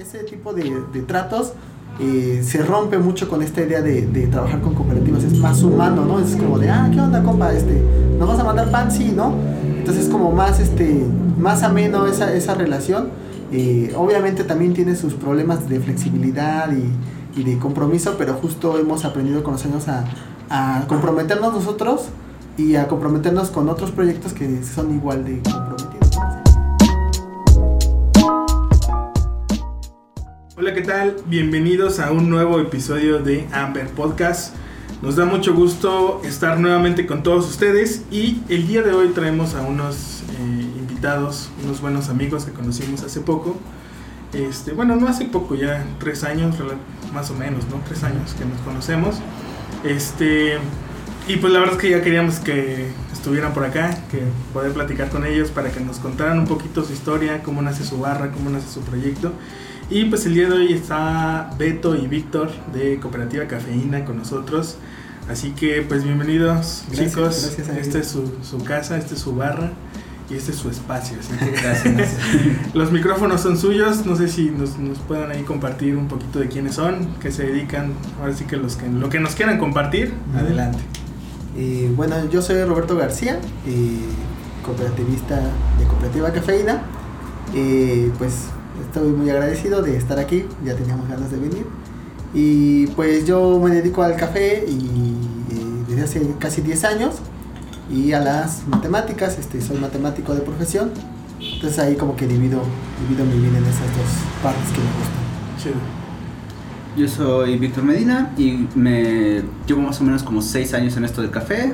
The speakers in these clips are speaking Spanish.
ese tipo de, de tratos eh, se rompe mucho con esta idea de, de, trabajar con cooperativas, es más humano, ¿no? Es como de, ah, ¿qué onda, compa? Este, ¿Nos vas a mandar pan? Sí, ¿no? Entonces es como más, este, más ameno esa, esa relación. Eh, obviamente también tiene sus problemas de flexibilidad y, de compromiso, pero justo hemos aprendido con los años a, a comprometernos nosotros y a comprometernos con otros proyectos que son igual de Hola, ¿qué tal? Bienvenidos a un nuevo episodio de Amber Podcast. Nos da mucho gusto estar nuevamente con todos ustedes y el día de hoy traemos a unos eh, invitados, unos buenos amigos que conocimos hace poco. Este, bueno, no hace poco, ya tres años, más o menos, ¿no? Tres años que nos conocemos. Este, y pues la verdad es que ya queríamos que estuvieran por acá, que poder platicar con ellos para que nos contaran un poquito su historia, cómo nace su barra, cómo nace su proyecto. Y pues el día de hoy está Beto y Víctor de Cooperativa Cafeína con nosotros. Así que pues bienvenidos Gracias, chicos. gracias esta es su, su casa, este es su barra y este es su espacio. Así que Gracias, gracias. los micrófonos son suyos. No sé si nos, nos puedan ahí compartir un poquito de quiénes son, qué se dedican. Ahora sí que, los que lo que nos quieran compartir, adelante. Eh, bueno, yo soy Roberto García, eh, cooperativista de Cooperativa Cafeína. Eh, pues estoy muy agradecido de estar aquí, ya teníamos ganas de venir. Y pues yo me dedico al café y eh, desde hace casi 10 años y a las matemáticas, este, soy matemático de profesión. Entonces ahí como que divido, divido mi vida en esas dos partes que me gustan. Chido. Yo soy Víctor Medina y me llevo más o menos como 6 años en esto del café.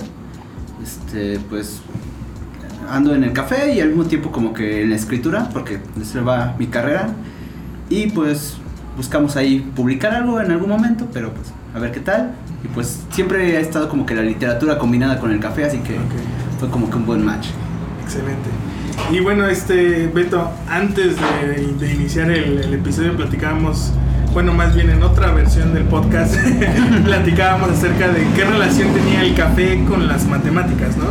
Este, pues ando en el café y al mismo tiempo como que en la escritura, porque se va mi carrera. Y pues buscamos ahí publicar algo en algún momento, pero pues a ver qué tal. Y pues siempre ha estado como que la literatura combinada con el café, así que Ok. fue como que un buen match. Excelente. Y bueno, este, Beto, antes de, de iniciar el, el episodio platicábamos, bueno, más bien en otra versión del podcast, platicábamos acerca de qué relación tenía el café con las matemáticas, ¿no?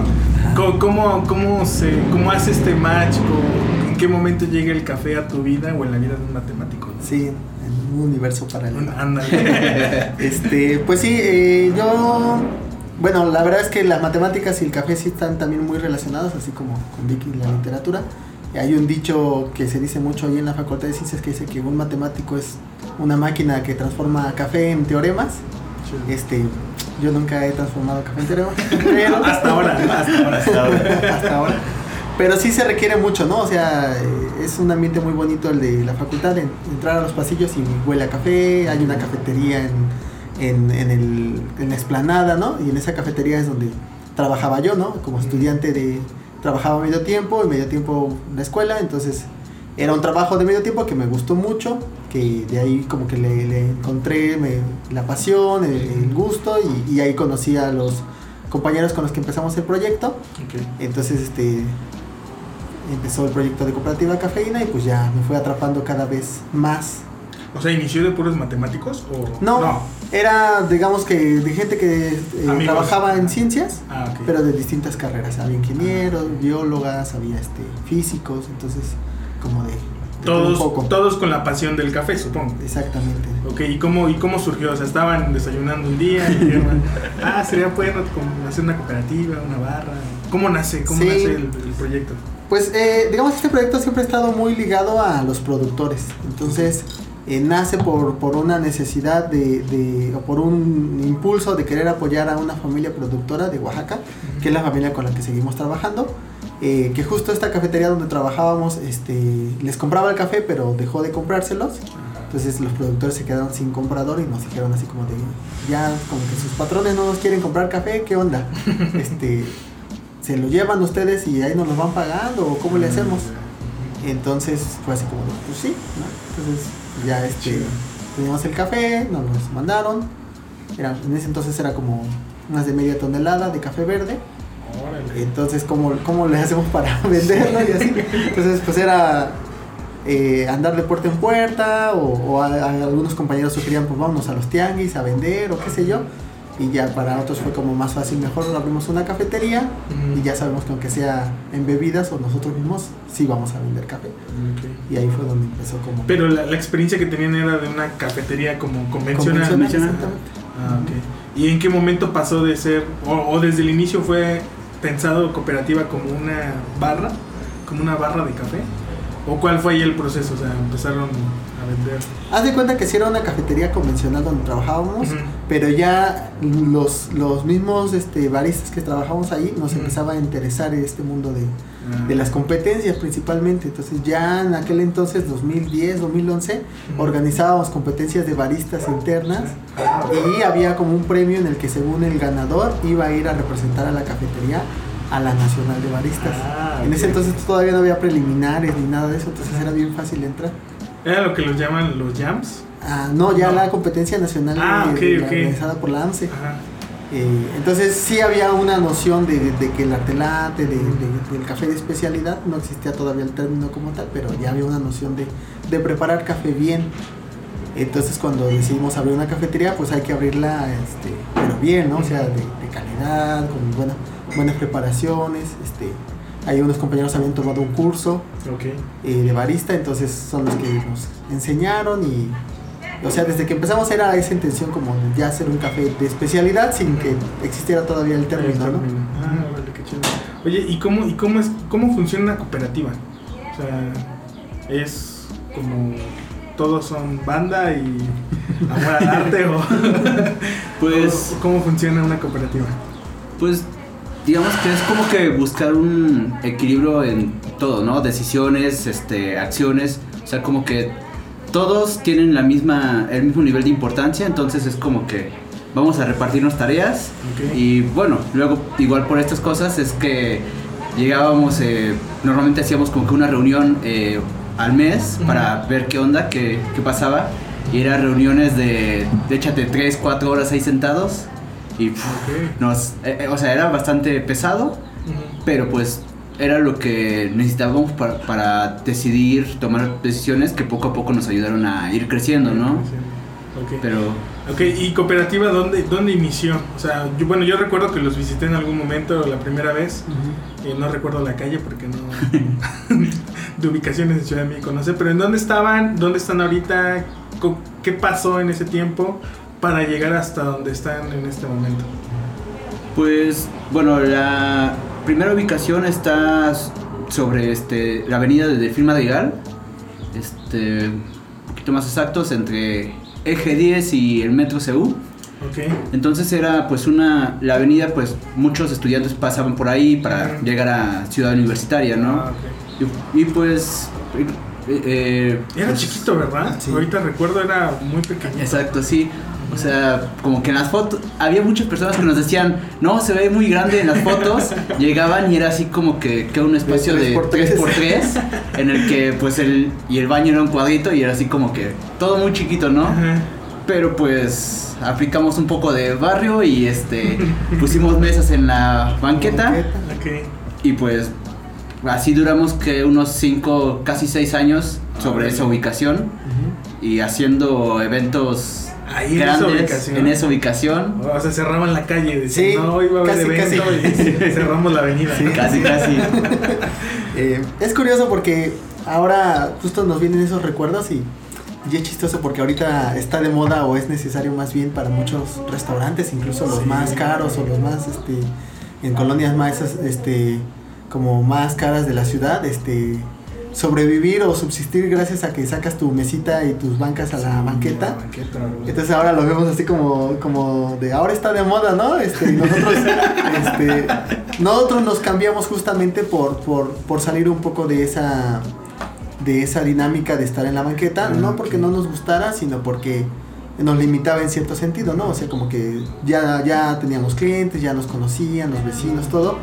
¿Cómo, cómo, cómo se, cómo hace este match? ¿Cómo- ¿En qué momento llega el café a tu vida o en la vida de un matemático? ¿no? Sí, en un universo paralelo. Ándale. Este, pues sí, eh, yo, bueno, la verdad es que las matemáticas y el café sí están también muy relacionados, así como con Vicky y la literatura. Hay un dicho que se dice mucho ahí en la Facultad de Ciencias que dice que un matemático es una máquina que transforma café en teoremas. Este, yo nunca he transformado café en teoremas, pero Hasta ahora, hasta ahora. Hasta ahora. hasta ahora. Pero sí se requiere mucho, ¿no? O sea, es un ambiente muy bonito el de la facultad, de entrar a los pasillos y huele a café, hay una cafetería en, en, en el, en la explanada, ¿no? Y en esa cafetería es donde trabajaba yo, ¿no? Como estudiante de... Trabajaba medio tiempo y medio tiempo en la escuela, entonces era un trabajo de medio tiempo que me gustó mucho, que de ahí como que le, le encontré me- la pasión, el, el gusto y, y ahí conocí a los compañeros con los que empezamos el proyecto. Entonces, este, empezó el proyecto de cooperativa cafeína y pues ya me fue atrapando cada vez más. O sea, ¿inició de puros matemáticos o No, era, digamos que de gente que eh, trabajaba en ciencias, Ah, pero de distintas carreras. Había ingenieros, biólogas, había este, físicos, entonces como de, de todo todos, poco. todos con la pasión del café, supongo. Exactamente. Ok, ¿y cómo, ¿y cómo surgió? O sea, estaban desayunando un día y dijeron, ah, sería bueno hacer una cooperativa, una barra. ¿Cómo nace? ¿Cómo Sí. nace el, el proyecto? Pues eh, digamos que este proyecto siempre ha estado muy ligado a los productores. Entonces eh, nace por, por una necesidad de, de- o por un impulso de querer apoyar a una familia productora de Oaxaca, que es la familia con la que seguimos trabajando. eh, que justo esta cafetería donde trabajábamos este, les compraba el café, pero dejó de comprárselos. Entonces los productores se quedaron sin comprador y nos dijeron así como de, ya como que sus patrones no nos quieren comprar café, ¿qué onda? Este, ¿Se lo llevan ustedes y ahí nos lo van pagando o cómo le hacemos? Entonces fue así como, pues sí, ¿no? Entonces ya este, Chido. teníamos el café, nos los mandaron. Era, en ese entonces era como unas de media tonelada de café verde. Órale. Entonces, ¿cómo, cómo le hacemos para venderlo? Y así. Entonces, pues era eh, andar de puerta en puerta o, o a- a algunos compañeros sugerían, pues vámonos a los tianguis a vender o qué sé yo. Y ya para otros fue como más fácil, mejor abrimos una cafetería y ya sabemos que aunque sea en bebidas o nosotros mismos, sí vamos a vender café. Y ahí fue donde empezó como... Pero la, la experiencia que tenían era de una cafetería como convencional. convencional, exactamente. Ah. ¿Y en qué momento pasó de ser, o, o desde el inicio fue pensado cooperativa como una barra, como una barra de café? ¿O cuál fue ahí el proceso? O sea, empezaron a vender. Haz de cuenta que sí era una cafetería convencional donde trabajábamos, pero ya los, los mismos este, baristas que trabajamos ahí nos Ujú. empezaba a interesar este mundo de, Ah. de las competencias principalmente. Entonces ya en aquel entonces, 2010, 2011, Ujú. organizábamos competencias de baristas internas y había como un premio en el que según el ganador iba a ir a representar a la cafetería a la Nacional de Baristas. Ah, En ese ok. entonces todavía no había preliminares ni nada de eso, entonces era bien fácil entrar. ¿Era lo que los llaman los jams? Ah, no, ya No. la competencia nacional Ah, eh, ok, de- ok. organizada por la AMSE. Ajá. Eh, entonces sí había una noción de, de que el arte latte, de, de- del café de especialidad, no existía todavía el término como tal, pero ya había una noción de, de preparar café bien. Entonces cuando decidimos abrir una cafetería, pues hay que abrirla este, pero bien, ¿no? O sea, de, de calidad, con buena, buenas preparaciones. Este, ahí unos compañeros habían tomado un curso eh, de barista, entonces son los que nos enseñaron y, o sea, desde que empezamos era esa intención como de ya hacer un café de especialidad sin que existiera todavía el término, ¿no? Ah, vale, qué chido. Oye, ¿y cómo, y cómo, es, cómo funciona una cooperativa? O sea, es como todos son banda y amor al arte o Pues, o cómo funciona una cooperativa. pues, digamos que es como que buscar un equilibrio en todo, ¿no? Decisiones, este, acciones, o sea, como que todos tienen la misma, el mismo nivel de importancia, entonces es como que vamos a repartirnos tareas Ok. y bueno, luego igual por estas cosas es que llegábamos, eh, normalmente hacíamos como que una reunión eh, al mes para ver qué onda, qué, qué pasaba. Y eran reuniones de, de échate 3, 4 horas ahí sentados. Y nos, eh, eh, o sea, era bastante pesado, pero pues era lo que necesitábamos para, para decidir, tomar decisiones que poco a poco nos ayudaron a ir creciendo, ¿no? Ok. Pero Ok, ¿y cooperativa dónde, dónde inició? O sea, yo, bueno, yo recuerdo que los visité en algún momento la primera vez. Eh, no recuerdo la calle porque no. de ubicaciones en Ciudad de México, no sé. Pero ¿en dónde estaban? ¿Dónde están ahorita? ¿Qué pasó en ese tiempo para llegar hasta donde están en este momento? Pues bueno, la primera ubicación está sobre este, la avenida de Delfín Madrigal, este, un poquito más exactos, entre Eje 10 y el Metro CU. Ok. Entonces era pues una, la avenida pues muchos estudiantes pasaban por ahí para llegar a Ciudad Universitaria, ¿no? Ah, ok. Y, y, pues... eh, eh, Era pues, chiquito, ¿verdad? Sí. Ahorita recuerdo era muy pequeño. Exacto, sí. O sea, como que en las fotos, había muchas personas que nos decían, no, se ve muy grande en las fotos. Llegaban y era así como que, que un espacio tres de por tres. 3x3, en el que pues el, y el baño era un cuadrito y era así como que todo muy chiquito, ¿no? Ajá. Pero pues aplicamos un poco de barrio y este pusimos mesas en la banqueta y pues así duramos que unos 5, casi 6 años sobre Ah, esa ubicación y haciendo eventos Ahí en esa grandes ubicación. en esa ubicación. O sea, cerraban la calle. Decían, Sí, no, iba a haber casi, evento y cerramos la avenida. Sí. Casi, casi. Eh, es curioso porque ahora justo nos vienen esos recuerdos y, y es chistoso porque ahorita está de moda o es necesario más bien para muchos restaurantes, incluso los Sí. más caros o los más, este, en colonias más, este, como más caras de la ciudad, este, sobrevivir o subsistir gracias a que sacas tu mesita y tus bancas a la banqueta. La banqueta, ¿verdad? Entonces ahora lo vemos así como, como de ahora está de moda, ¿no? Este, y nosotros, este, nosotros nos cambiamos justamente por, por, por salir un poco de esa, de esa dinámica de estar en la banqueta, Ah, no porque no nos gustara, sino porque nos limitaba en cierto sentido, ¿no? O sea, como que ya, ya teníamos clientes, ya nos conocían, los vecinos, todo.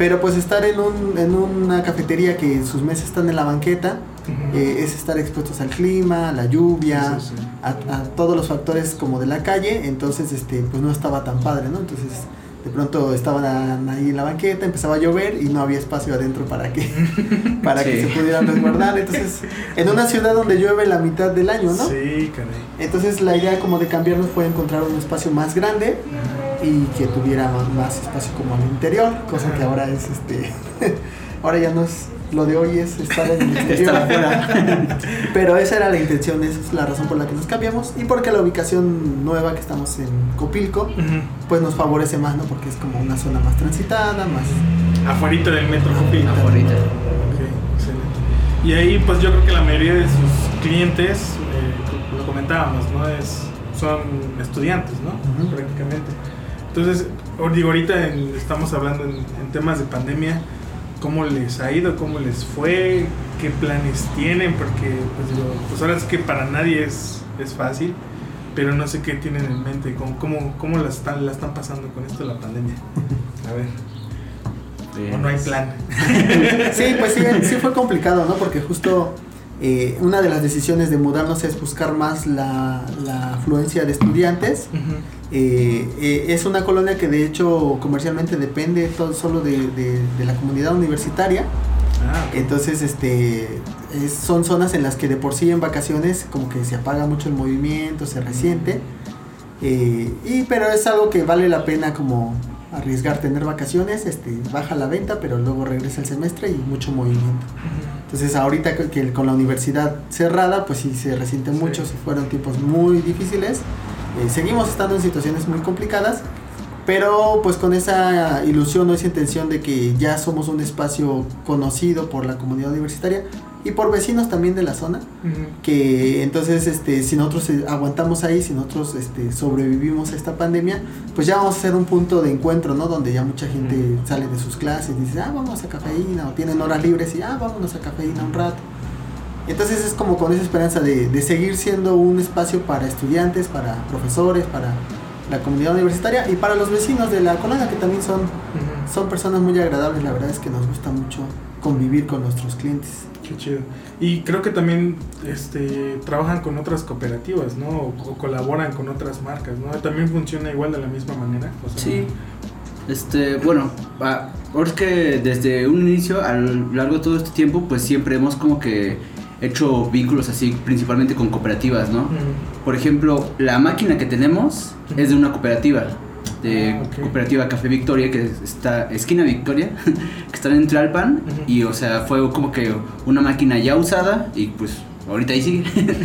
Pero pues estar en, un, en una cafetería que sus mesas están en la banqueta, eh, es estar expuestos al clima, a la lluvia, Sí, a, a todos los factores como de la calle, entonces este pues no estaba tan padre, ¿no? Entonces de pronto estaban ahí en la banqueta, empezaba a llover y no había espacio adentro para que para que se pudieran resguardar. Entonces, en una ciudad donde llueve la mitad del año, ¿no? Sí, caray. Entonces la idea como de cambiarnos fue encontrar un espacio más grande Ajá. Y que tuviera ma- más espacio como al interior, cosa que ahora es este ahora ya no es lo de hoy es estar en el exterior. Afuera. Pero esa era la intención, esa es la razón por la que nos cambiamos y porque la ubicación nueva que estamos en Copilco pues nos favorece más, ¿no? Porque es como una zona más transitada, más Afuerita del metro Copilco. Afuerita. Ok, excelente. Y ahí, pues yo creo que la mayoría de sus clientes, eh, lo comentábamos, ¿no? Es, son estudiantes, ¿no? Prácticamente. Entonces, digo, ahorita en- estamos hablando en, en temas de pandemia, ¿cómo les ha ido? ¿Cómo les fue? ¿Qué planes tienen? Porque, pues digo, pues ahora es que para nadie es, es fácil, pero no sé qué tienen en mente, cómo, cómo, cómo la, están, la están pasando con esto de la pandemia. A ver, o no hay plan. Sí, pues sí, sí fue complicado, ¿no? Porque justo eh, una de las decisiones de mudarnos es buscar más la, la afluencia de estudiantes. Ujú. Eh, eh, es una colonia que de hecho comercialmente depende todo solo de, de- de la comunidad universitaria. Ah, ok. Entonces, este, es- son zonas en las que de por sí en vacaciones como que se apaga mucho el movimiento, se resiente. Eh, y pero es algo que vale la pena como arriesgar tener vacaciones, este, baja la venta, pero luego regresa el semestre y mucho movimiento. Entonces ahorita que- que con la universidad cerrada, pues sí se resiente Sí. mucho, fueron tiempos muy difíciles. Eh, seguimos estando en situaciones muy complicadas, pero pues con esa ilusión o esa intención de que ya somos un espacio conocido por la comunidad universitaria y por vecinos también de la zona, que entonces este si nosotros eh, aguantamos ahí, si nosotros este, sobrevivimos a esta pandemia, pues ya vamos a ser un punto de encuentro, ¿no? Donde ya mucha gente sale de sus clases y dice, ah, vamos a cafeína, o tienen horas libres y ah, vámonos a cafeína un rato. Entonces es como con esa esperanza de, de seguir siendo un espacio para estudiantes, para profesores, para la comunidad universitaria y para los vecinos de la colonia que también son, son personas muy agradables, la verdad es que nos gusta mucho convivir con nuestros clientes. Qué chido. Y creo que también este, trabajan con otras cooperativas, ¿no? O, o colaboran con otras marcas, ¿no? También funciona igual de la misma manera. O sea, Sí. Este, bueno, ah, ahora es que desde un inicio, a lo largo de todo este tiempo, pues siempre hemos como que hecho vínculos así, principalmente con cooperativas, ¿no? Ujú. Por ejemplo, la máquina que tenemos es de una cooperativa, de Ah. Cooperativa Café Victoria, que está, esquina Victoria, que está en Tlalpan, Ujú. y o sea, fue como que una máquina ya usada, y pues ahorita ahí sigue.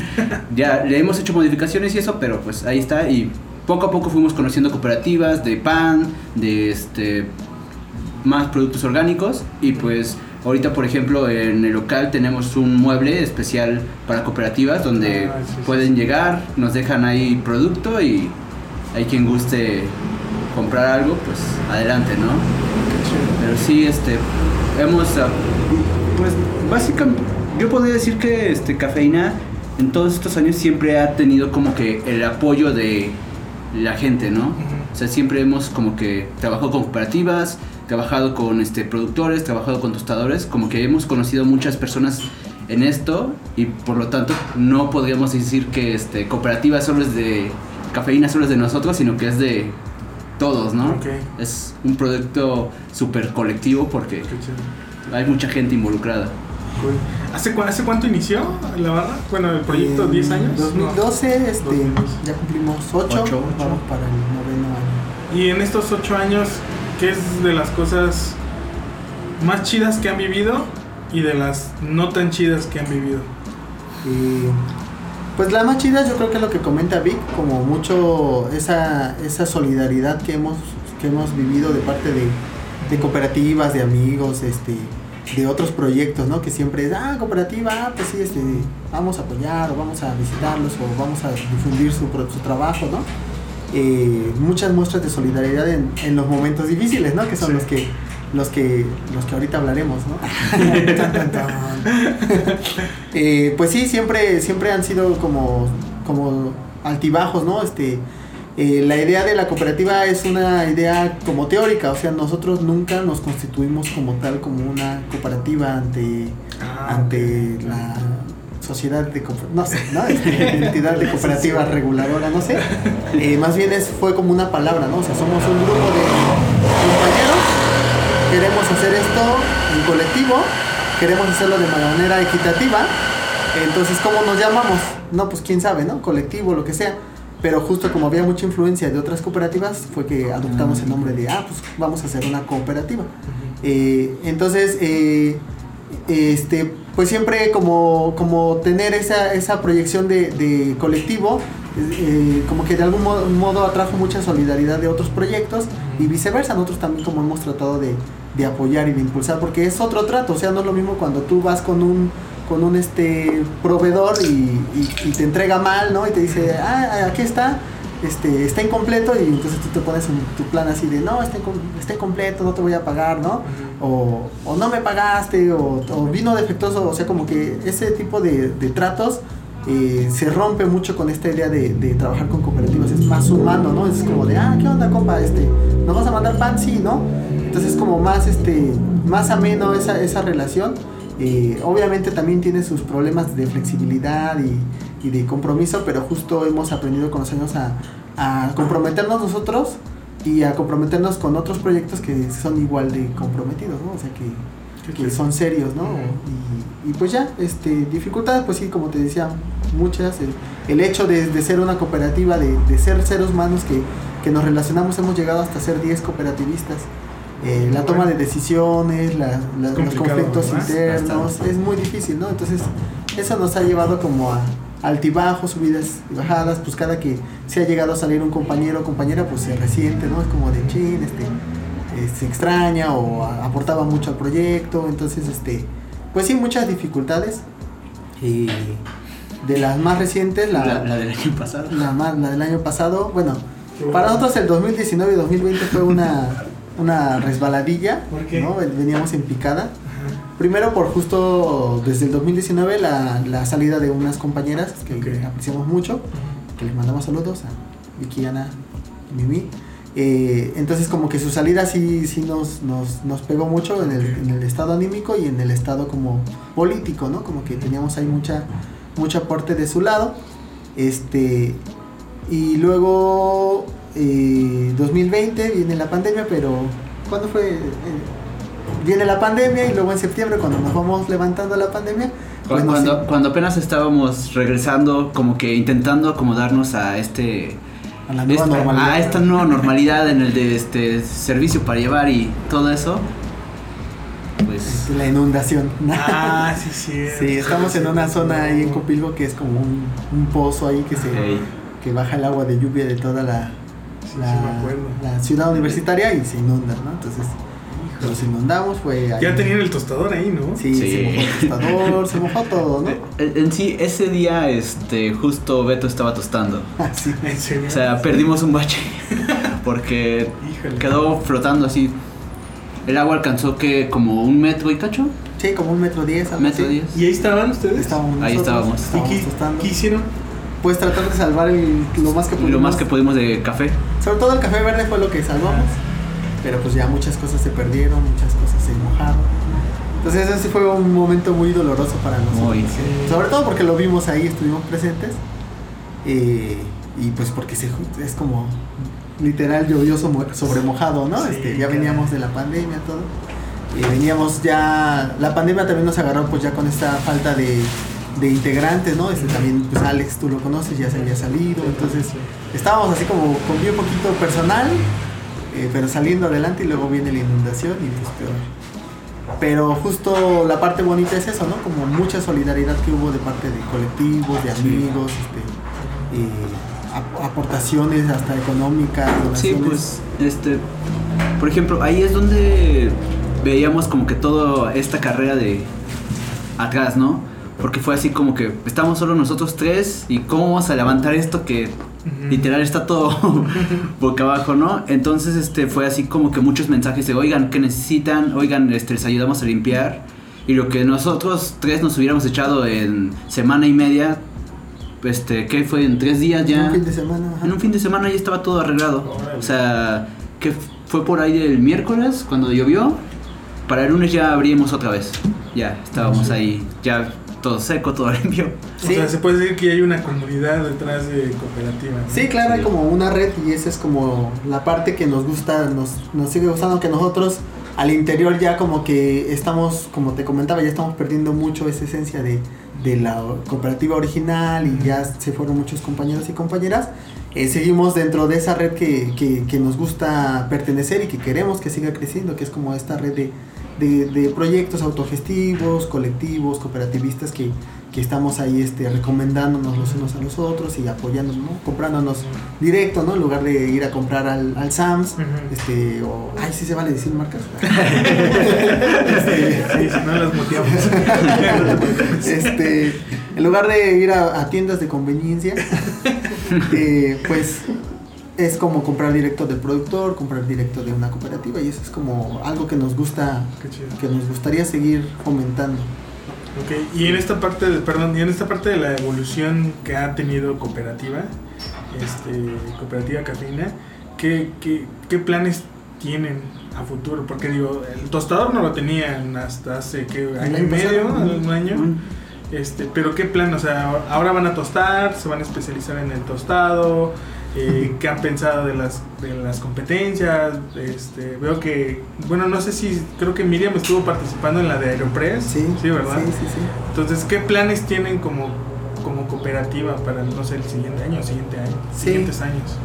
ya le hemos hecho modificaciones y eso, pero pues ahí está, y poco a poco fuimos conociendo cooperativas de pan, de este más productos orgánicos y pues ahorita por ejemplo en el local tenemos un mueble especial para cooperativas donde Ah, sí, pueden sí. llegar, nos dejan ahí producto y hay quien guste comprar algo, pues adelante, ¿no? Pero sí, este, hemos, ah, pues básicamente, yo podría decir que este, Cafeína en todos estos años siempre ha tenido como que el apoyo de la gente, ¿no? O sea, siempre hemos como que trabajado con cooperativas, trabajado con este, productores, trabajado con tostadores, como que hemos conocido muchas personas en esto y por lo tanto no podríamos decir que este, cooperativa solo es de, cafeína solo es de nosotros, sino que es de todos, ¿no? Ok. Es un producto súper colectivo porque hay mucha gente involucrada. Cool. ¿Hace, cua- ¿Hace cuánto inició la barra? Bueno, el proyecto, En 10 años. 2012, este, 2012. ya cumplimos 8, Ocho, vamos para el noveno año. Y en estos 8 años, ¿qué es de las cosas más chidas que han vivido y de las no tan chidas que han vivido? Eh, pues la más chida yo creo que es lo que comenta Vic, como mucho esa, esa solidaridad que hemos, que hemos vivido de parte de, de cooperativas, de amigos, este, de otros proyectos, ¿no? Que siempre es, ah, cooperativa, ah, pues sí, este, vamos a apoyar o vamos a visitarlos o vamos a difundir su, su trabajo, ¿no? Eh, muchas muestras de solidaridad en, en los momentos difíciles, ¿no? Que son Sí. los que los que los que ahorita hablaremos, ¿no? Tan, tan, tan. Eh, pues sí, siempre, siempre han sido como, como altibajos, ¿no? Este, eh, la idea de la cooperativa es una idea como teórica, o sea, nosotros nunca nos constituimos como tal, como una cooperativa ante, Ah, ante la sociedad de no sé, ¿no? Este, entidad de cooperativa reguladora, no sé. Eh, más bien es, fue como una palabra, ¿no? O sea, somos un grupo de compañeros, queremos hacer esto en colectivo, queremos hacerlo de manera equitativa. Entonces, ¿cómo nos llamamos? No, pues quién sabe, ¿no? Colectivo, lo que sea. pero justo como había mucha influencia de otras cooperativas, fue que adoptamos el nombre de, ah, pues vamos a hacer una cooperativa. Eh, entonces, eh, este, pues siempre como, como tener esa, esa proyección de, colectivo, eh, como que de algún modo, modo atrajo mucha solidaridad de otros proyectos y viceversa, nosotros también como hemos tratado de, de apoyar y de impulsar, porque es otro trato, o sea, no es lo mismo cuando tú vas con un con un este proveedor y- y te entrega mal, ¿no? Y te dice, ah, aquí está, este, está incompleto y entonces tú te pones en tu plan así de, no, está, está incompleto, no te voy a pagar, ¿no? O, o no me pagaste, o, o vino defectuoso, o sea, como que ese tipo de, de tratos eh, se rompe mucho con esta idea de, de trabajar con cooperativas, es más humano, ¿no? Es como de, ah, ¿qué onda, compa? Este, ¿Nos vas a mandar pan? Sí, ¿no? Entonces es como más, este, más ameno esa, esa relación. Eh, obviamente también tiene sus problemas de flexibilidad y, y de compromiso, pero justo hemos aprendido con los años a, a comprometernos nosotros y a comprometernos con otros proyectos que son igual de comprometidos, ¿no? O sea, que, que son serios, ¿no? Y, y pues ya, este, dificultades, pues sí, como te decía, muchas. El, el hecho de, de ser una cooperativa, de, de ser seres humanos que, que nos relacionamos, hemos llegado hasta ser 10 cooperativistas. Eh, la toma de decisiones, la- la- los conflictos internos, Bastante. es muy difícil, ¿no? Entonces, eso nos ha llevado como a altibajos, subidas y bajadas, pues cada que se ha llegado a salir un compañero o compañera, pues se resiente, ¿no? Es como de chin, este, eh, se extraña o a- aportaba mucho al proyecto, entonces, este, pues sí, muchas dificultades. Y de las más recientes, la, La, la del año pasado. la, más- la del año pasado, bueno, para nosotros el 2019 y 2020 fue una, una resbaladilla, ¿Por qué? ¿no? Veníamos en picada. Primero por justo desde el 2019 la, la salida de unas compañeras que apreciamos mucho, que les mandamos saludos a Vicky, Ana y Mimi. Eh, entonces como que su salida sí, sí nos, nos, nos pegó mucho en el, en el estado anímico y en el estado como político, ¿no? Como que teníamos ahí mucha, mucho aporte de su lado. Este, y luego eh, 2020 viene la pandemia, pero ¿cuándo fue? Viene la pandemia y luego en septiembre cuando nos vamos levantando la pandemia, pues Cuando, nos- cuando, apenas estábamos regresando, como que intentando acomodarnos a este a la nueva esta, normalidad. a esta nueva normalidad en el de este servicio para llevar y todo eso, pues La inundación. Ah, sí, sí. Sí, estamos en una zona ahí en Copilco que es como un, un pozo ahí que se que baja el agua de lluvia de toda la, Sí, la, sí, me acuerdo. la ciudad universitaria y se inunda, ¿no? Entonces nos inundamos, fue ahí. Ya tenían el tostador ahí, ¿no? Sí, Sí. se mojó el tostador, se mojó todo, ¿no? en, en sí ese día este justo Beto estaba tostando. Así. En serio. O sea, perdimos un bache porque Híjole. quedó flotando así. El agua alcanzó que como un metro y cacho, Sí, como un metro diez, algo metro así. diez. ¿Y ahí estaban ustedes? Estábamos Ahí nosotros, estábamos. ¿Y qué, tostando. qué hicieron? Pues tratar de salvar el- lo más que pudimos. lo más que pudimos de café. Sobre todo el café verde fue lo que salvamos. Pero pues ya muchas cosas se perdieron, muchas cosas se mojaron. Entonces ese fue un momento muy doloroso para nosotros. Muy. Sí. Sobre todo porque lo vimos ahí, estuvimos presentes. eh, y pues porque se, es como literal mo- sobre mojado, ¿no? Sí, Este, ya veníamos de la pandemia, todo. Eh, veníamos ya, la pandemia también nos agarró pues ya con esta falta de, de integrantes, ¿no? Este también, pues Alex, tú lo conoces, ya se había salido, entonces estábamos así como con bien poquito personal, eh, pero saliendo adelante y luego viene la inundación y pues peor. Pero justo la parte bonita es eso, ¿no? Como mucha solidaridad que hubo de parte de colectivos, de amigos, este, eh, ap- aportaciones hasta económicas, Sí, pues, este, por ejemplo, ahí es donde veíamos como que toda esta carrera de atrás, ¿no? Porque fue así como que estamos solo nosotros tres y cómo vamos a levantar esto que Literal está todo boca abajo, ¿no? Entonces, este, fue así como que muchos mensajes de, oigan, ¿qué necesitan? Oigan, este, les ayudamos a limpiar. Y lo que nosotros tres nos hubiéramos echado en semana y media, este, ¿qué fue? En tres días ya. Un fin de semana. ajá. En un fin de semana ya estaba todo arreglado. Órale. O sea, que fue por ahí del miércoles cuando llovió. Para el lunes ya abrimos otra vez. Ya, estábamos Sí. ahí, ya todo seco, todo limpio. O Sí. sea, se puede decir que hay una comunidad detrás de cooperativa. ¿no? Sí, claro, hay como una red y esa es como la parte que nos gusta, nos, nos sigue gustando, que nosotros al interior ya como que estamos, como te comentaba, ya estamos perdiendo mucho esa esencia de, de la cooperativa original y ya se fueron muchos compañeros y compañeras eh, seguimos dentro de esa red que, que, que nos gusta pertenecer y que queremos que siga creciendo, que es como esta red de, de, de proyectos autogestivos, colectivos, cooperativistas que, que estamos ahí este, recomendándonos los unos a los otros y apoyándonos, ¿no? comprándonos directo, ¿no? En lugar de ir a comprar al, al Sams, este, o, ay, sí se vale decir marcas. Sí, si no las este, en lugar de ir a, a tiendas de conveniencia, eh, pues es como comprar directo del productor, comprar directo de una cooperativa y eso es como algo que nos gusta, que nos gustaría seguir fomentando. Ok, y en esta parte, de, perdón, y en esta parte de la evolución que ha tenido cooperativa, este, cooperativa cafeína, ¿qué, qué, qué planes tienen a futuro? Porque digo, el tostador no lo tenían hasta hace ¿qué, año y medio, un año. Mm. Este, pero qué plan, o sea, ahora van a tostar, se van a especializar en el tostado, eh, qué han pensado de las, de las competencias, este, veo que, bueno, no sé si, creo que Miriam estuvo participando en la de Aeropress, Sí, sí, ¿verdad? Sí, sí, sí. Entonces, ¿qué planes tienen como, como cooperativa para, no sé, el siguiente año, siguiente año, Sí. siguientes años?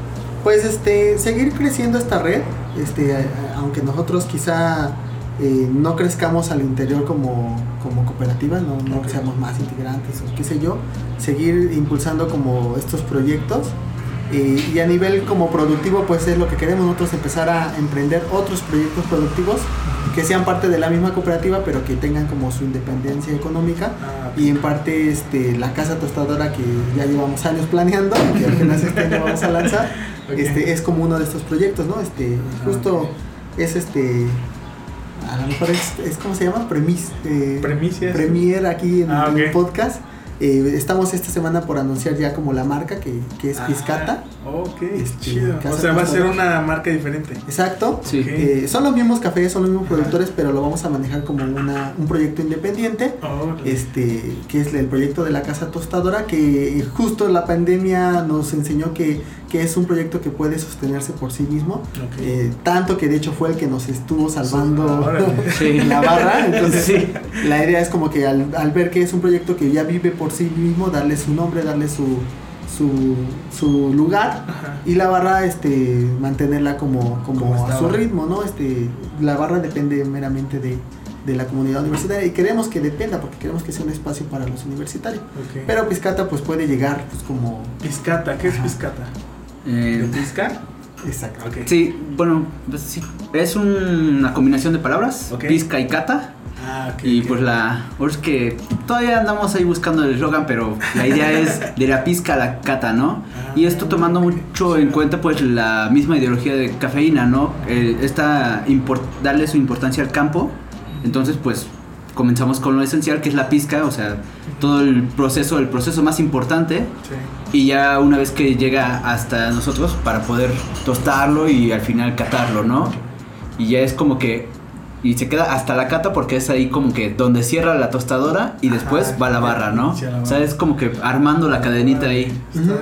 Pues este, seguir creciendo esta red, este, aunque nosotros quizá eh, no crezcamos al interior como, como cooperativa, no, no seamos más integrantes o qué sé yo, seguir impulsando como estos proyectos y a nivel como productivo pues es lo que queremos nosotros empezar a emprender otros proyectos productivos que sean parte de la misma cooperativa pero que tengan como su independencia económica. Ah, y en parte este la casa tostadora que ya llevamos años planeando que apenas este año vamos a lanzar este es como uno de estos proyectos no este justo ok. es este a lo mejor es, es como se llama premis eh, Premicias. premier aquí en, Ah, el podcast Eh, estamos esta semana por anunciar ya como la marca que, que es Ah, Piscata ok, Este, chido. O sea, va a ser una marca diferente. exacto Sí. Ok. Eh, son los mismos cafés son los mismos Ajá. productores pero lo vamos a manejar como una, un proyecto independiente Oh, este que es el proyecto de la casa tostadora que justo la pandemia nos enseñó que, que es un proyecto que puede sostenerse por sí mismo ok. Eh, tanto que de hecho fue el que nos estuvo salvando. Sí. la barra entonces Sí. la idea es como que al, al ver que es un proyecto que ya vive por sí mismo darle su nombre darle su su, su lugar Ajá. y la barra este mantenerla como, como Como a su ritmo no este la barra depende meramente de, de la comunidad universitaria y queremos que dependa porque queremos que sea un espacio para los universitarios pero Piscata pues puede llegar pues como Piscata, ¿qué es Ajá. piscata? Eh, ¿De piscar? exacto sí, bueno, pues sí, es una combinación de palabras, Ok. pizca y cata. Ah, ok. Y ok. pues la. pues es que todavía andamos ahí buscando el eslogan, pero la idea es de la pizca a la cata, ¿no? Y esto tomando Ah, ok, mucho en cuenta pues la misma ideología de cafeína, ¿no? Eh, esta import- darle su importancia al campo. Entonces pues comenzamos con lo esencial que es la pizca, o sea, todo el proceso, el proceso más importante. Sí. Y ya una vez que llega hasta nosotros para poder tostarlo y al final catarlo, ¿no? Y ya es como que... Y se queda hasta la cata porque es ahí como que donde cierra la tostadora y después Ajá, va la barra, ¿no? O sea, es como que armando la cadenita ahí.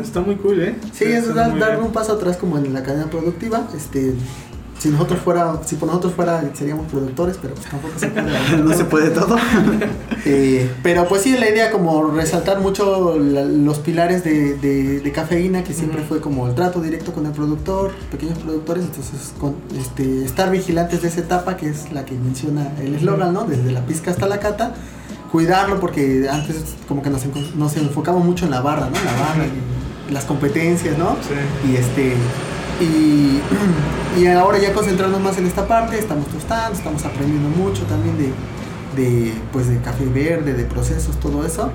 Está, muy cool, ¿eh? Sí, es Está dar, un paso atrás como en la cadena productiva. Este, si nosotros fuera, si por nosotros fuera, seríamos productores, pero pues tampoco se puede. no se puede todo. Eh, pero pues sí, la idea como resaltar mucho la- los pilares de, de- de cafeína, que siempre fue como el trato directo con el productor, pequeños productores, entonces con, este, estar vigilantes de esa etapa, que es la que menciona el eslogan, ¿no? Desde la pizca hasta la cata, cuidarlo porque antes como que nos, nos enfocamos mucho en la barra, ¿no? La barra y las competencias, ¿no? Sí. Y este y, y ahora ya concentrarnos más en esta parte, estamos tostando, estamos aprendiendo mucho también de, de pues de café verde, de procesos, todo eso.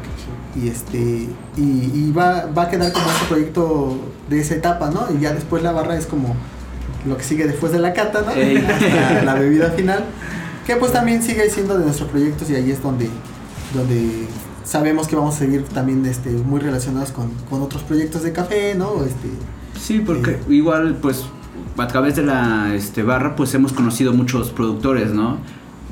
Y este y, y va, va a quedar como ese proyecto de esa etapa, ¿no? Y ya después la barra es como lo que sigue después de la cata, ¿no? Hasta la bebida final. Que pues también sigue siendo de nuestros proyectos y ahí es donde, donde sabemos que vamos a seguir también este, muy relacionados con, con otros proyectos de café, ¿no? Este, Sí, porque igual pues a través de la este, barra pues hemos conocido muchos productores, ¿no?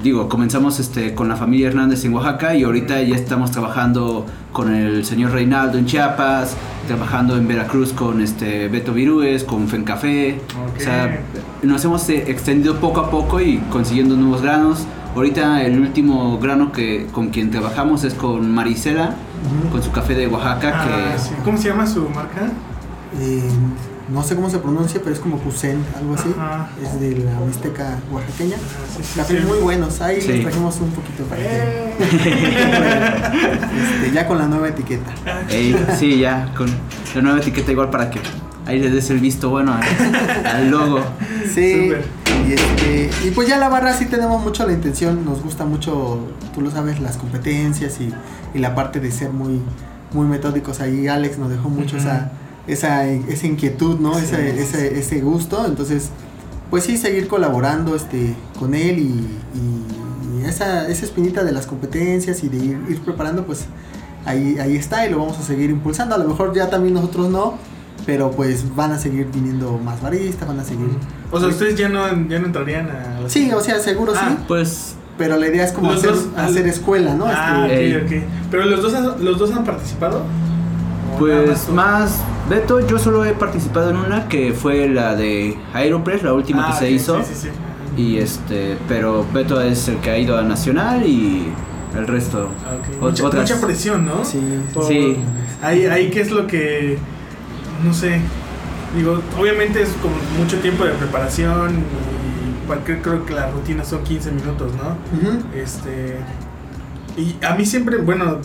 Digo, comenzamos este, con la familia Hernández en Oaxaca y ahorita ya estamos trabajando con el señor Reinaldo en Chiapas, trabajando en Veracruz con este Beto Virúes, con Fencafé. Ok. O sea, nos hemos eh, extendido poco a poco y consiguiendo nuevos granos. Ahorita el último grano que con quien trabajamos es con Marisela, con su café de Oaxaca, Ah, que. ¿Cómo se llama su marca? Eh, no sé cómo se pronuncia, pero es como Cusen, algo así. Ajá. Es de la Mixteca oaxaqueña. Sí, sí, Cafés sí. muy buenos, ahí Sí. les trajimos un poquito para que Eh. este, ya con la nueva etiqueta. Ey, sí, ya, con la nueva etiqueta igual para que ahí les des el visto bueno al, al logo. Sí, y, este, y pues ya la barra sí tenemos mucho la intención, nos gusta mucho, tú lo sabes, las competencias y, y la parte de ser muy, muy metódicos. Ahí Alex nos dejó mucho esa, esa, esa inquietud, ¿no? Sí, ese, sí, ese, ese gusto. Entonces, pues sí, seguir colaborando este, con él y, y- y esa, esa espinita de las competencias y de ir, ir preparando, pues ahí, ahí está y lo vamos a seguir impulsando. A lo mejor ya también nosotros no, pero pues van a seguir viniendo más baristas, van a seguir... O sea, ustedes ya no, ya no entrarían a Sí, o sea, seguro Ah, sí, Pues pero la idea es como hacer, dos- hacer escuela, ¿no? Ah, Este, ok, ok. Pero los dos, los dos han participado. ¿O nada Pues tú? más, Beto, yo solo he participado en una que fue la de Aeropress, la última Ah, que se hizo. Sí, sí, sí. Y este, pero Beto es el que ha ido a Nacional y el resto. Ah, Mucha, otras- mucha presión, ¿no? Sí, Por- Sí. Ahí, ahí qué es lo que, no sé, digo, obviamente es como mucho tiempo de preparación y cualquier, creo que la rutina son 15 minutos, ¿no? Este, y a mí siempre, bueno,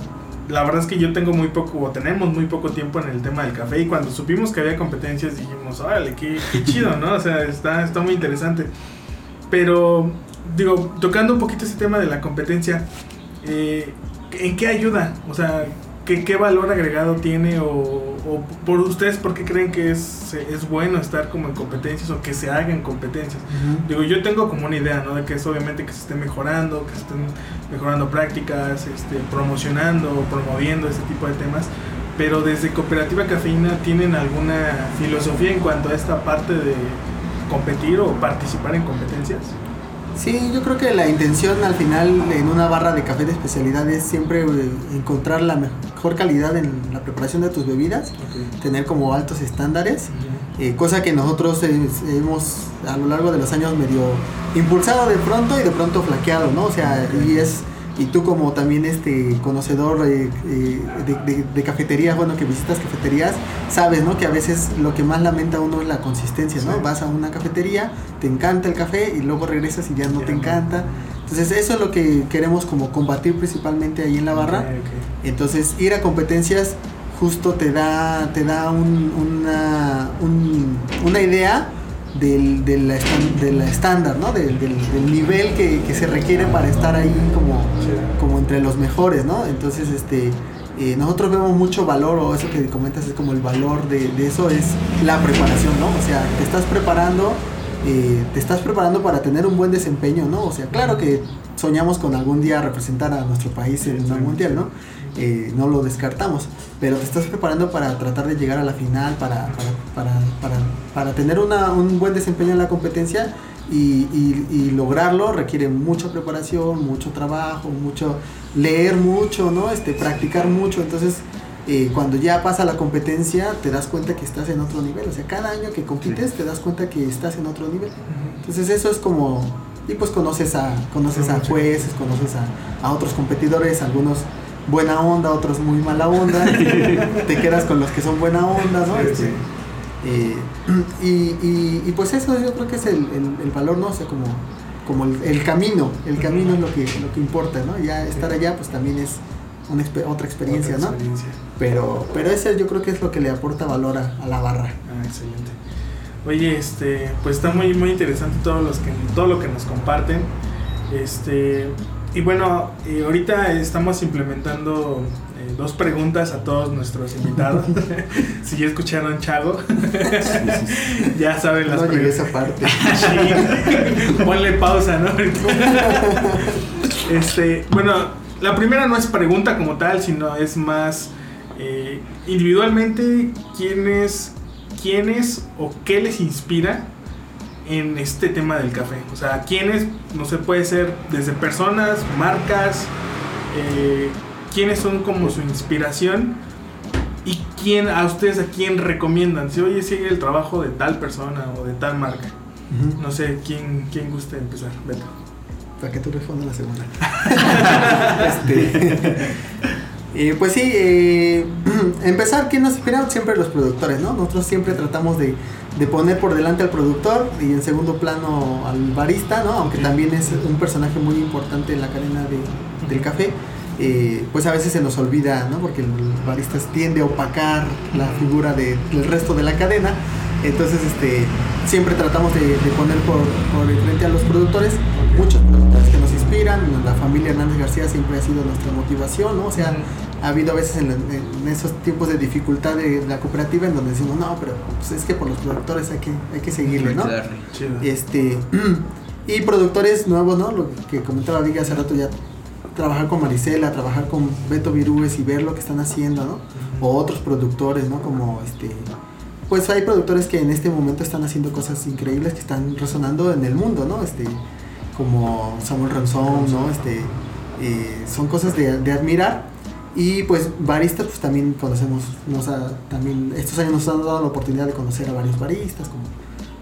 la verdad es que yo tengo muy poco, o tenemos muy poco tiempo en el tema del café y cuando supimos que había competencias dijimos, órale, qué, qué chido, ¿no? O sea, está, está muy interesante. Pero, digo, tocando un poquito ese tema de la competencia, eh, ¿en qué ayuda? O sea, ¿qué, qué valor agregado tiene? O, o por ustedes, ¿por qué creen que es, es bueno estar como en competencias o que se hagan competencias? Digo, yo tengo como una idea, ¿no? De que es obviamente que se esté mejorando, que se estén mejorando prácticas, este, promocionando, promoviendo ese tipo de temas. Pero desde Cooperativa Cafeína, ¿tienen alguna filosofía en cuanto a esta parte de competir o participar en competencias? Sí, yo creo que la intención al final en una barra de café de especialidad es siempre eh, encontrar la mejor calidad en la preparación de tus bebidas, tener como altos estándares, eh, cosa que nosotros hemos a lo largo de los años medio impulsado de pronto y de pronto flaqueado, ¿no? O sea, y es y tú como también este conocedor eh, eh, de, de- de cafeterías, bueno, que visitas cafeterías, sabes, ¿no? Que a veces lo que más lamenta uno es la consistencia, ¿no? Sí. Vas a una cafetería, te encanta el café y luego regresas y ya no te encanta. Entonces eso es lo que queremos como combatir principalmente ahí en la barra. Entonces ir a competencias justo te da, te da un- una, un- una idea del, de la estan- de la estándar, ¿no? Del, del- del nivel que, que se requiere para estar ahí como, como entre los mejores, ¿no? Entonces, este, eh, nosotros vemos mucho valor, o eso que comentas es como el valor de, de eso, es la preparación, ¿no? O sea, te estás preparando, eh, te estás preparando para tener un buen desempeño, ¿no? O sea, claro que soñamos con algún día representar a nuestro país en un mundial, ¿no? Eh, no lo descartamos, pero te estás preparando para tratar de llegar a la final, para, para, para, para, para tener una, un buen desempeño en la competencia y, y- y lograrlo requiere mucha preparación, mucho trabajo, mucho leer mucho, ¿no? Este, practicar mucho, entonces eh, cuando ya pasa la competencia te das cuenta que estás en otro nivel, o sea, cada año que compites te das cuenta que estás en otro nivel. Entonces eso es como, y pues conoces a, conoces a jueces, conoces a, a otros competidores, algunos buena onda, otros muy mala onda, te quedas con los que son buena onda, ¿no? Sí, Este, sí. Eh, y, y- y pues eso yo creo que es el, el- el valor, ¿no? O sea, como, como el, el camino, el camino es lo que, lo que importa, ¿no? Ya estar allá pues también es una otra experiencia, Otra ¿no? experiencia. Pero, pero ese yo creo que es lo que le aporta valor a, a la barra. Ah, excelente. Oye, este, pues está muy muy interesante todo los que todo lo que nos comparten. Este, y bueno, eh, ahorita estamos implementando dos preguntas a todos nuestros invitados. si ya escucharon Chago, ya saben las No preguntas. esa parte. Sí. Ponle pausa, ¿no? este, bueno, la primera no es pregunta como tal, sino es más eh, individualmente quiénes, quiénes o qué les inspira en este tema del café. O sea, quiénes, no sé, puede ser desde personas, marcas, eh, quiénes son como su inspiración y quién a ustedes a quién recomiendan. Si oye, sigue el trabajo de tal persona o de tal marca. Ujú. No sé quién, quién guste empezar, Beto. Para que tú respondas la segunda. Este, Eh, pues sí, eh, empezar, ¿quién nos inspira? Siempre los productores, ¿no? Nosotros siempre tratamos de, de poner por delante al productor y en segundo plano al barista, ¿no? Aunque también es un personaje muy importante en la cadena de, del café. Eh, pues a veces se nos olvida, ¿no? Porque el barista tiende a opacar la figura de- del resto de la cadena. Entonces, este, siempre tratamos de, de poner por, por el frente a los productores, muchos productores que nos inspiran. La familia Hernández García siempre ha sido nuestra motivación, ¿no? O sea, ha habido a veces en, en esos tiempos de dificultad de la cooperativa en donde decimos, no, pero pues es que por los productores hay que, hay que seguirle, ¿no? Este, y productores nuevos, ¿no? Lo que comentaba Viga hace rato ya, trabajar con Marisela, trabajar con Beto Virúes y ver lo que están haciendo, ¿no? O otros productores, ¿no? Como este, pues hay productores que en este momento están haciendo cosas increíbles que están resonando en el mundo, ¿no? Este, como Samuel Ranzón, ¿no? Este, eh, son cosas de, de admirar. Y pues baristas, pues también conocemos, nos ha- también estos años nos han dado la oportunidad de conocer a varios baristas, como,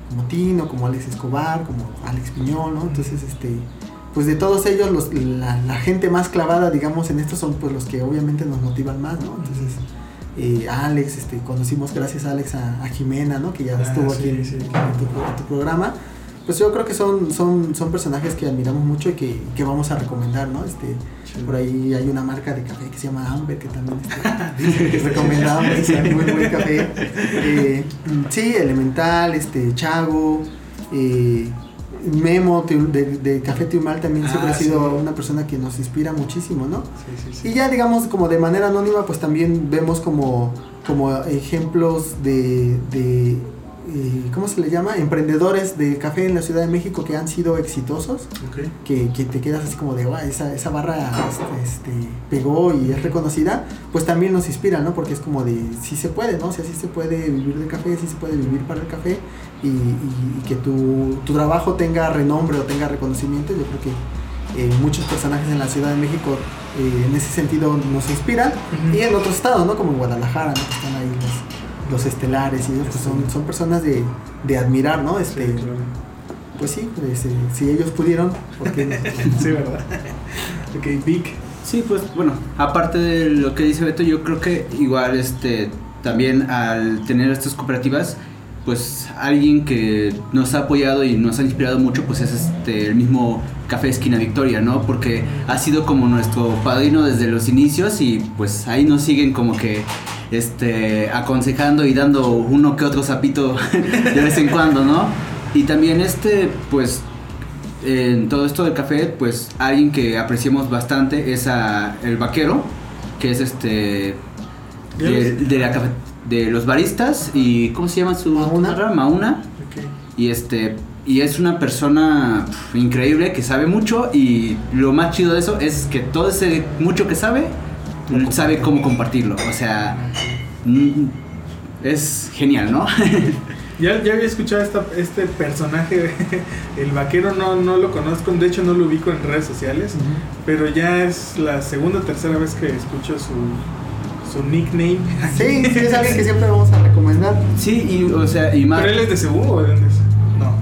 como Tino, como Alex Escobar, como Alex Piñol, ¿no? Entonces, este, pues de todos ellos, los, la, la gente más clavada, digamos, en esto son pues los que obviamente nos motivan más, ¿no? Entonces, eh, Alex, este, conocimos gracias a Alex a, a Jimena, ¿no? Que ya Ah, estuvo sí, aquí en, sí. en tu, en tu programa. Pues yo creo que son, son, son personajes que admiramos mucho y que, que vamos a recomendar, ¿no? Este, por ahí hay una marca de café que se llama Amber, que también este, recomendamos, es muy buen café. Eh, sí, Elemental, este, Chago, eh, Memo de, de Café Tiumal también siempre Ah, ha sido sí. una persona que nos inspira muchísimo, ¿no? Sí, sí, sí. Y ya digamos como de manera anónima pues también vemos como, como ejemplos de, de ¿cómo se le llama? Emprendedores de café en la Ciudad de México que han sido exitosos que, que te quedas así como de, "Guau, esa, esa barra este, este, pegó y es reconocida, pues también nos inspira, ¿no? Porque es como de, sí se puede, ¿no? O sea, sí se puede vivir de café, sí se puede vivir para el café y, y- y que tu, tu trabajo tenga renombre o tenga reconocimiento. Yo creo que eh, muchos personajes en la Ciudad de México eh, en ese sentido nos inspiran Ujú. y en otros estados, ¿no? Como en Guadalajara, ¿no? Que están ahí los, los estelares y ellos pues son, son personas de, de admirar, ¿no? Sí, Este, claro. Pues sí, pues, eh, si ellos pudieron, ¿por qué no? Sí, ¿verdad? ok, Vic. Sí, pues bueno, aparte de lo que dice Beto, yo creo que igual este también al tener estas cooperativas, pues alguien que nos ha apoyado y nos ha inspirado mucho, pues es este el mismo Café Esquina Victoria, ¿no? Porque ha sido como nuestro padrino desde los inicios y pues ahí nos siguen como que este aconsejando y dando uno que otro sapito de vez en cuando, ¿no? Y también este pues en todo esto del café, pues alguien que apreciamos bastante es a el vaquero, que es este de, de la de los baristas y ¿cómo se llama su Mauna. Mauna Ok. y este y es una persona pf, increíble que sabe mucho y lo más chido de eso es que todo ese mucho que sabe sabe cómo compartirlo, o sea, mm, es genial, ¿no? Ya, ya había escuchado esta- este personaje, el vaquero, no, no lo conozco, de hecho no lo ubico en redes sociales, pero ya es la segunda o tercera vez que escucho su, su nickname. Sí, sí, es alguien que siempre vamos a recomendar. sí, y o sea, y más ¿Pero él es de Cebú o de dónde es? No.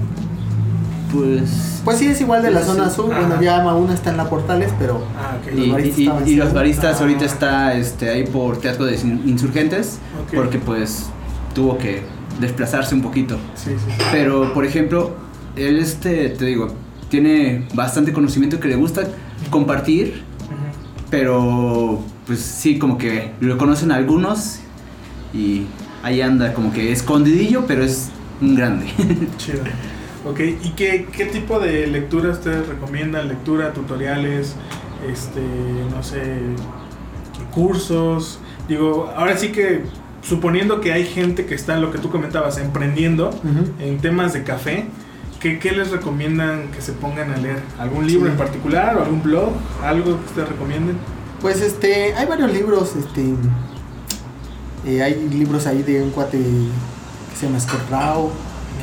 pues Pues sí, es igual de la Sí, zona sí. sur. Ajá. Bueno, ya Mauna está en la Portales, pero Ah, ok. Los y, baristas y- los baristas Ah. ahorita está este ahí por Teatro de Insurgentes porque pues tuvo que desplazarse un poquito. Sí. Pero, por ejemplo, él, este, te digo, tiene bastante conocimiento que le gusta compartir, pero pues sí, como que lo conocen algunos y ahí anda como que escondidillo, pero es un grande. Chido. Ok, ¿y qué, qué tipo de lectura ustedes recomiendan? ¿Lectura, tutoriales, este, no sé, cursos? Digo, ahora sí que suponiendo que hay gente que está en lo que tú comentabas, emprendiendo en temas de café, ¿qué, qué les recomiendan que se pongan a leer? ¿Algún libro Sí. en particular o algún blog? ¿Algo que ustedes recomienden? pues este, hay varios libros, este, eh, hay libros ahí de un cuate que se llama Scott Rao,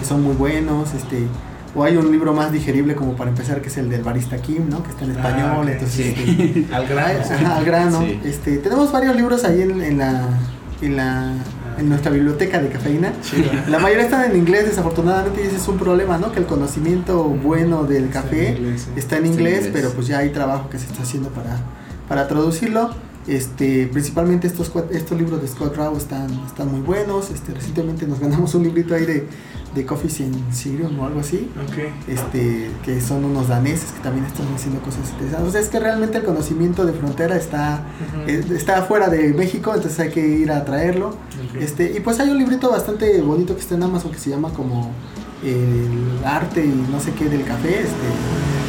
que son muy buenos, este, o hay un libro más digerible como para empezar que es el del barista Kim, ¿no? Que está en Ah, español, ok, entonces sí. este, Al grano. Ajá, al grano. Sí. Este, tenemos varios libros ahí en, en la, en la, en nuestra biblioteca de cafeína. La mayoría están en inglés, desafortunadamente, y ese es un problema, ¿no? Que el conocimiento bueno del Está en café inglés, está en inglés. pero pues ya hay trabajo que se está haciendo para, para traducirlo. Este, principalmente estos, estos libros de Scott Rao están, están muy buenos. Este, recientemente nos ganamos un librito ahí de, de Coffee in Sirium o algo así. Este, que son unos daneses que también están haciendo cosas interesantes. O sea, es que realmente el conocimiento de frontera está, eh, está fuera de México, entonces hay que ir a traerlo. Este, y pues hay un librito bastante bonito que está en Amazon que se llama como el arte y no sé qué del café, este,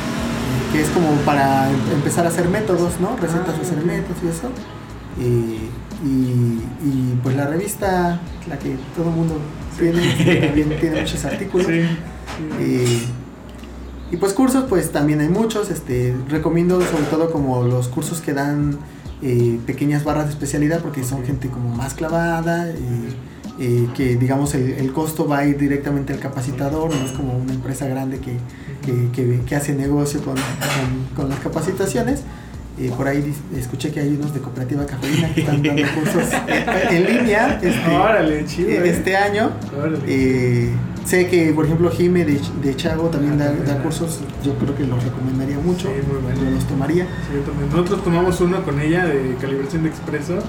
que es como para em- empezar a hacer métodos, ¿no? Recetas de hacer Ah, ok. métodos y eso. Y, y, y, pues la revista, la que todo el mundo tiene, también tiene muchos artículos. Sí. Eh, y pues cursos, pues también hay muchos. Este, recomiendo sobre todo como los cursos que dan eh, pequeñas barras de especialidad porque son gente como más clavada. eh, eh, que digamos el, el costo va a ir directamente al capacitador, no es como una empresa grande que, que, que- que hace negocio con, con- con las capacitaciones. Eh, por ahí escuché que hay unos de Cooperativa Cafeína que están dando cursos en línea este, Órale, chido. eh, eh. este año. Eh, sé que, por ejemplo, Jime de, de Chago también da, da cursos. Yo creo que los recomendaría mucho. Sí, muy bueno. Yo los tomaría. Sí. Nosotros tomamos uno con ella de calibración de expreso. La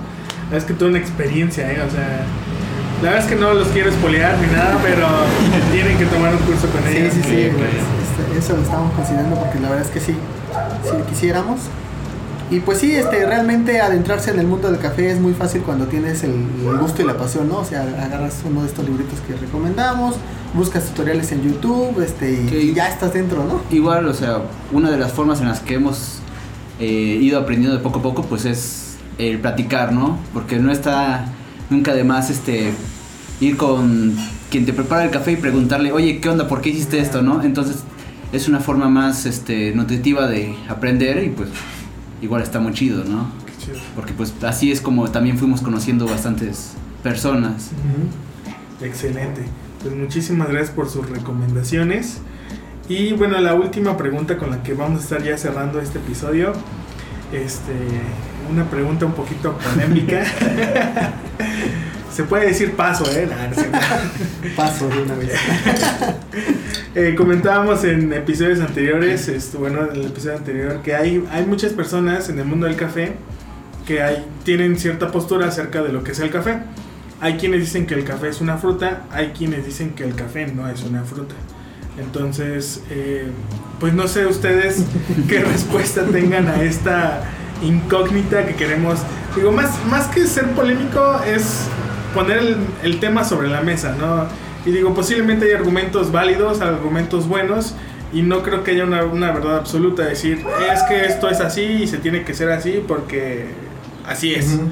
verdad es que toda una experiencia. O sea, la verdad es que no los quiero espolear ni nada, pero tienen que tomar un curso con ella. sí, sí. porque, pues, pues, este, eso lo estamos considerando porque la verdad es que sí, sí lo quisiéramos. Y pues sí, este, realmente adentrarse en el mundo del café es muy fácil cuando tienes el, el gusto y la pasión, ¿no? O sea, agarras uno de estos libritos que recomendamos, buscas tutoriales en YouTube, este, y ya estás dentro, ¿no? Igual, o sea, una de las formas en las que hemos eh, ido aprendiendo de poco a poco, pues es el platicar, ¿no? Porque no está nunca de más este ir con quien te prepara el café y preguntarle, oye, ¿qué onda? ¿Por qué hiciste esto? ¿No? Entonces es una forma más este, nutritiva de aprender y pues igual está muy chido, ¿no? qué chido. Porque pues así es como también fuimos conociendo bastantes personas. Excelente. Pues muchísimas gracias por sus recomendaciones. Y bueno, la última pregunta con la que vamos a estar ya cerrando este episodio. Este, una pregunta un poquito polémica. Se puede decir paso, ¿eh? Nah, no. Paso de una vez. Eh, comentábamos en episodios anteriores, este, bueno, en el episodio anterior, que hay, hay muchas personas en el mundo del café que hay, tienen cierta postura acerca de lo que es el café. Hay quienes dicen que el café es una fruta, hay quienes dicen que el café no es una fruta. Entonces, eh, pues no sé ustedes qué respuesta tengan a esta incógnita que queremos. Digo, más, más que ser polémico es poner el, el tema sobre la mesa, ¿no? Y digo, posiblemente hay argumentos válidos, argumentos buenos, y no creo que haya una, una verdad absoluta. Decir, es que esto es así y se tiene que ser así porque así es. Ujú.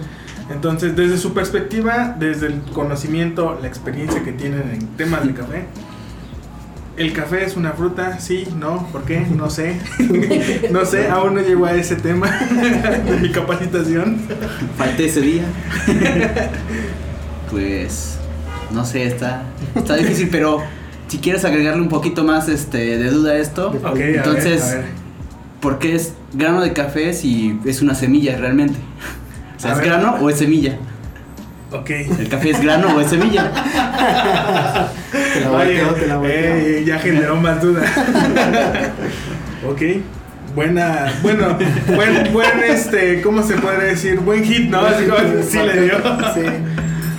Entonces, desde su perspectiva, desde el conocimiento, la experiencia que tienen en temas de café, ¿el café es una fruta? Sí, no, ¿por qué? No sé. no sé, aún no llego a ese tema de mi capacitación. Falté ese día. pues no sé, está, está difícil, pero si quieres agregarle un poquito más este, de duda a esto, a ver, Entonces- a ver. ¿por qué es grano de café si es una semilla realmente? O sea, A ¿es ver. grano o es semilla? Ok. ¿El café es grano o es semilla? Te la Oye, volteo, te la eh, ya generó más duda. ok. Buena, bueno, buen, buen, este, ¿cómo se puede decir? Buen hit, ¿no? Así como, sí le dio. Sí.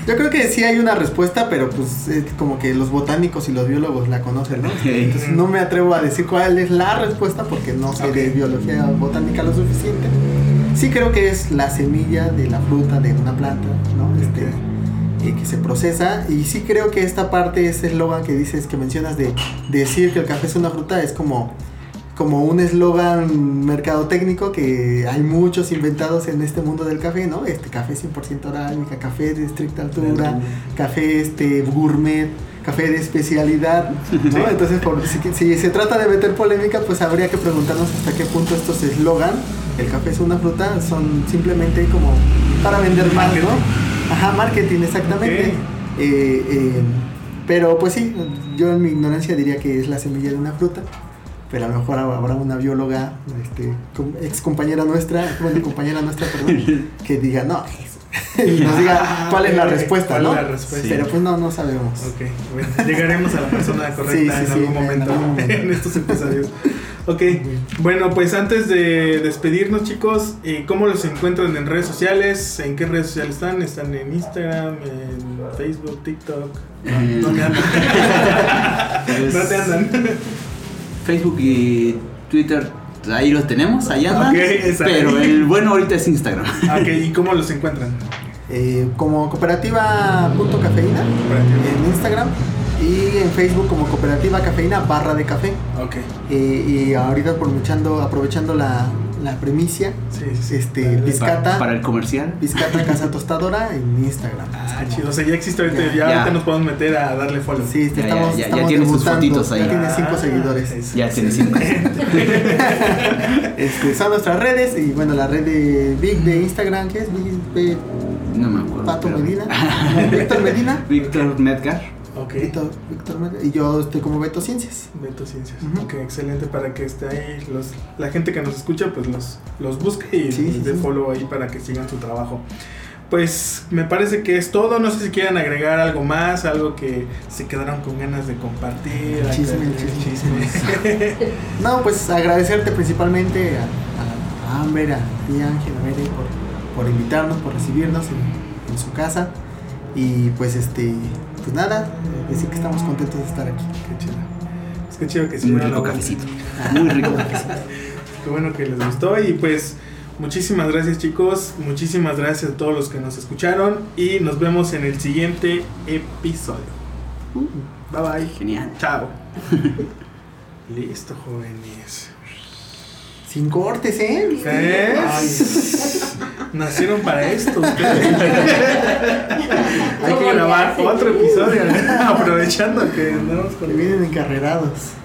Yo creo que sí hay una respuesta, pero pues es como que los botánicos y los biólogos la conocen, ¿no? Entonces no me atrevo a decir cuál es la respuesta porque no sé de biología botánica lo suficiente. Sí creo que es la semilla de la fruta de una planta, ¿no? Este, eh, que se procesa y sí creo que esta parte, ese eslogan que dices, que mencionas de decir que el café es una fruta es como como un eslogan mercadotécnico que hay muchos inventados en este mundo del café, ¿no? Este café 100% arábica, café de estricta altura, café este gourmet, café de especialidad, ¿no? Entonces, por, si, si se trata de meter polémica, pues habría que preguntarnos hasta qué punto estos eslogan, el café es una fruta, son simplemente como para vender más, Marketing. ¿no? Ajá, marketing, exactamente. Eh, eh, pero pues sí, yo en mi ignorancia diría que es la semilla de una fruta. Pero a lo mejor habrá una bióloga, este, ex compañera nuestra, bueno, compañera nuestra, perdón, que diga, no, es-". y nos diga cuál es la Ah, respuesta, ¿cuál ¿no? es la respuesta? Pero pues no, no sabemos. Ok, bueno, llegaremos a la persona correcta Sí, sí, en sí, algún en momento algún momento. en estos episodios. Ok, bueno, pues antes de despedirnos, chicos, eh, ¿cómo los encuentran en redes sociales? ¿En qué redes sociales están? ¿Están en Instagram, en Facebook, TikTok? Eh, ¿Dónde andan? pues, ¿Dónde andan? Facebook y Twitter, ahí los tenemos, ahí andan. Pero el bueno ahorita es Instagram. Ok, ¿y cómo los encuentran? Eh, como cooperativa.cafeína en Instagram y en Facebook como cooperativa cafeína barra de café. Ok, Eh, y ahorita aprovechando, aprovechando la, la primicia, sí, sí, sí. Este, Para, Piscata. para el comercial. Piscata Casa Tostadora en Instagram. Ah, chido, o sea, ya existe ahorita, ya, Ya. ahorita nos podemos meter a darle follow. Sí, este, Ya, estamos, ya, ya, estamos ya tiene sus fotitos ahí. Ya tiene cinco Ah, seguidores. es- Ya tiene cinco. Este, son nuestras redes y bueno, la red de Big de Instagram, que es Big de No me acuerdo. Pato pero- Medina, Víctor Medina, Víctor Medgar. Ok. Víctor, Víctor y yo estoy como Beto Ciencias. Beto Ciencias. Ujú. Ok, excelente para que esté ahí. Los, la gente que nos escucha, pues los, los busque y Sí, les dé sí. follow ahí para que sigan su trabajo. Pues me parece que es todo. No sé si quieren agregar algo más, algo que se quedaron con ganas de compartir. Chisme, chisme. chisme. No, pues agradecerte principalmente a, a- Amber, a ti Ángel, a Bere por, por invitarnos, por recibirnos en, en su casa. Y pues este, pues nada, decir que estamos contentos de estar aquí. qué chido. Es que chido que sí. Muy rico cafecito. Muy rico. Qué bueno que les gustó y pues muchísimas gracias chicos, muchísimas gracias a todos los que nos escucharon y nos vemos en el siguiente episodio. Bye bye. Genial. Chao. Listo, jóvenes. Sin cortes, ¿eh? ¿Eh? Nacieron para esto. Hay que grabar otro episodio, aprovechando que andamos Que con vienen encarrerados.